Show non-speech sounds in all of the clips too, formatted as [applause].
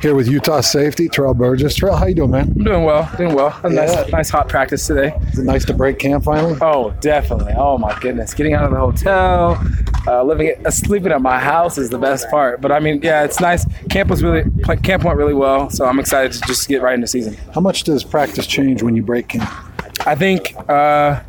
Here with Utah safety Terrell Burgess. Terrell, how you doing, man? I'm doing well, doing well. A Yeah. nice, nice hot practice today. Is it nice to break camp finally? Oh, definitely. Oh my goodness, getting out of the hotel, uh, living, uh, sleeping at my house is the best part. But I mean, yeah, it's nice. Camp was really, camp went really well, so I'm excited to just get right into season. How much does practice change when you break camp? I think. Uh,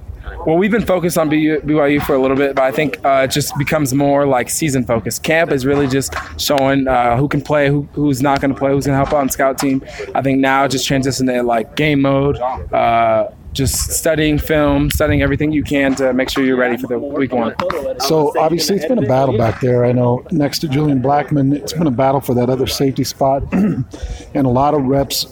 well, we've been focused on BYU for a little bit, but I think uh, it just becomes more like season focused. Camp is really just showing uh, who can play, who, who's not going to play, who's going to help out on scout team. I think now just transitions to like game mode, uh, just studying film, studying everything you can to make sure you're ready for the week one. So obviously it's been a battle back there. I know next to Julian Blackmon, it's been a battle for that other safety spot, [clears throat] and a lot of reps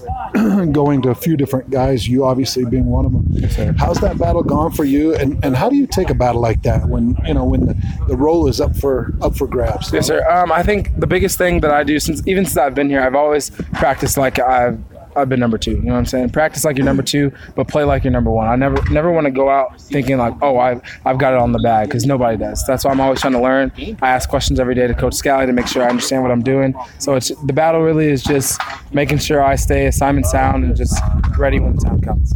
[clears throat] going to a few different guys. You obviously being one of them. How's that battle gone for you? And and how do you take a battle like that when you know when the, the role is up for up for grabs? Yes, sir. Um, I think the biggest thing that I do since even since I've been here, I've always practiced like I've I've been number two. You know what I'm saying? Practice like you're number two, but play like you're number one. I never never want to go out thinking like, oh, I've I've got it on the bag because nobody does. That's why I'm always trying to learn. I ask questions every day to Coach Scalley to make sure I understand what I'm doing. So it's the battle really is just making sure I stay assignment sound and just ready when the time comes.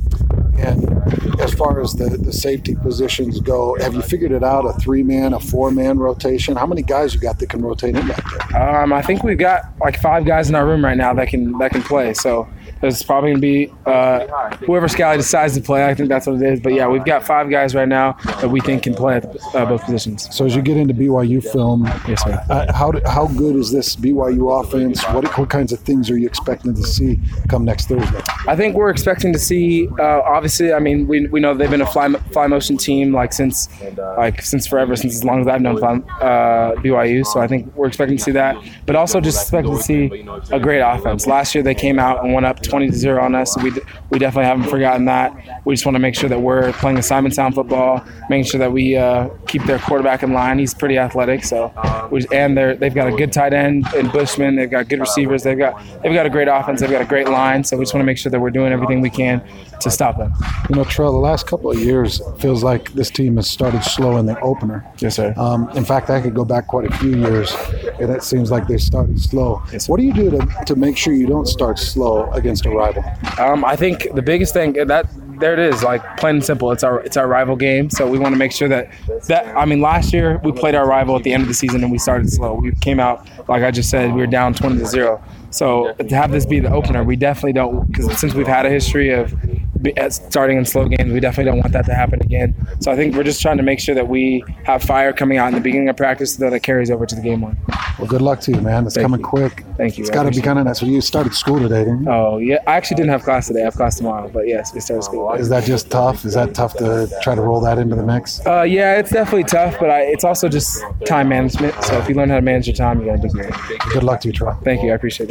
And as far as the, the safety positions go, have you figured it out? A three man, a four man rotation? How many guys you got that can rotate in back there? Um, I think we've got like five guys in our room right now that can that can play. So there's probably gonna be uh, whoever Scalley decides to play. I think that's what it is. But yeah, we've got five guys right now that we think can play at uh, both positions. So as you get into BYU film, Yes, sir. uh, how how good is this BYU offense? What what kinds of things are you expecting to see come next Thursday? I think we're expecting to see. Uh, obviously, I mean, we, we know they've been a fly, fly motion team like since like since forever, since as long as I've known fly, uh, BYU. So I think we're expecting to see that, but also just expecting to see a great offense. Last year they came out and went up twenty to zero on us. So we we definitely haven't forgotten that. We just want to make sure that we're playing assignment sound football, making sure that we uh, keep their quarterback in line. He's pretty athletic, so we, and they're they've got a good tight end in Bushman. They've got good receivers. They've got they've got a great offense. They've got a great line. So we just want to make sure that we're doing everything we can to stop them. You know, Trell, the last couple of years it feels like this team has started slow in the opener. Yes, sir. Um, in fact, I could go back quite a few years, and it seems like they started slow. Yes, What do you do to, to make sure you don't start slow against a rival? Um, I think the biggest thing that there it is, like plain and simple. It's our it's our rival game, so we want to make sure that that I mean, last year we played our rival at the end of the season and we started slow. We came out like I just said, we were down twenty to zero. So to have this be the opener, we definitely don't because since we've had a history of be- at starting in slow games, we definitely don't want that to happen again. So I think we're just trying to make sure that we have fire coming out in the beginning of practice so that it carries over to the game one. Well, good luck to you, man. It's Thank coming you. quick. Thank you. It's got to be kind of nice. So you started school today, didn't you? Oh yeah, I actually didn't have class today. I have class tomorrow, but yes, we started school. Is that just tough? Is that tough to try to roll that into the mix? Uh, yeah, it's definitely tough, but I, it's also just time management. So if you learn how to manage your time, you gotta do great. Good luck to you, Trell. Thank you, I appreciate it.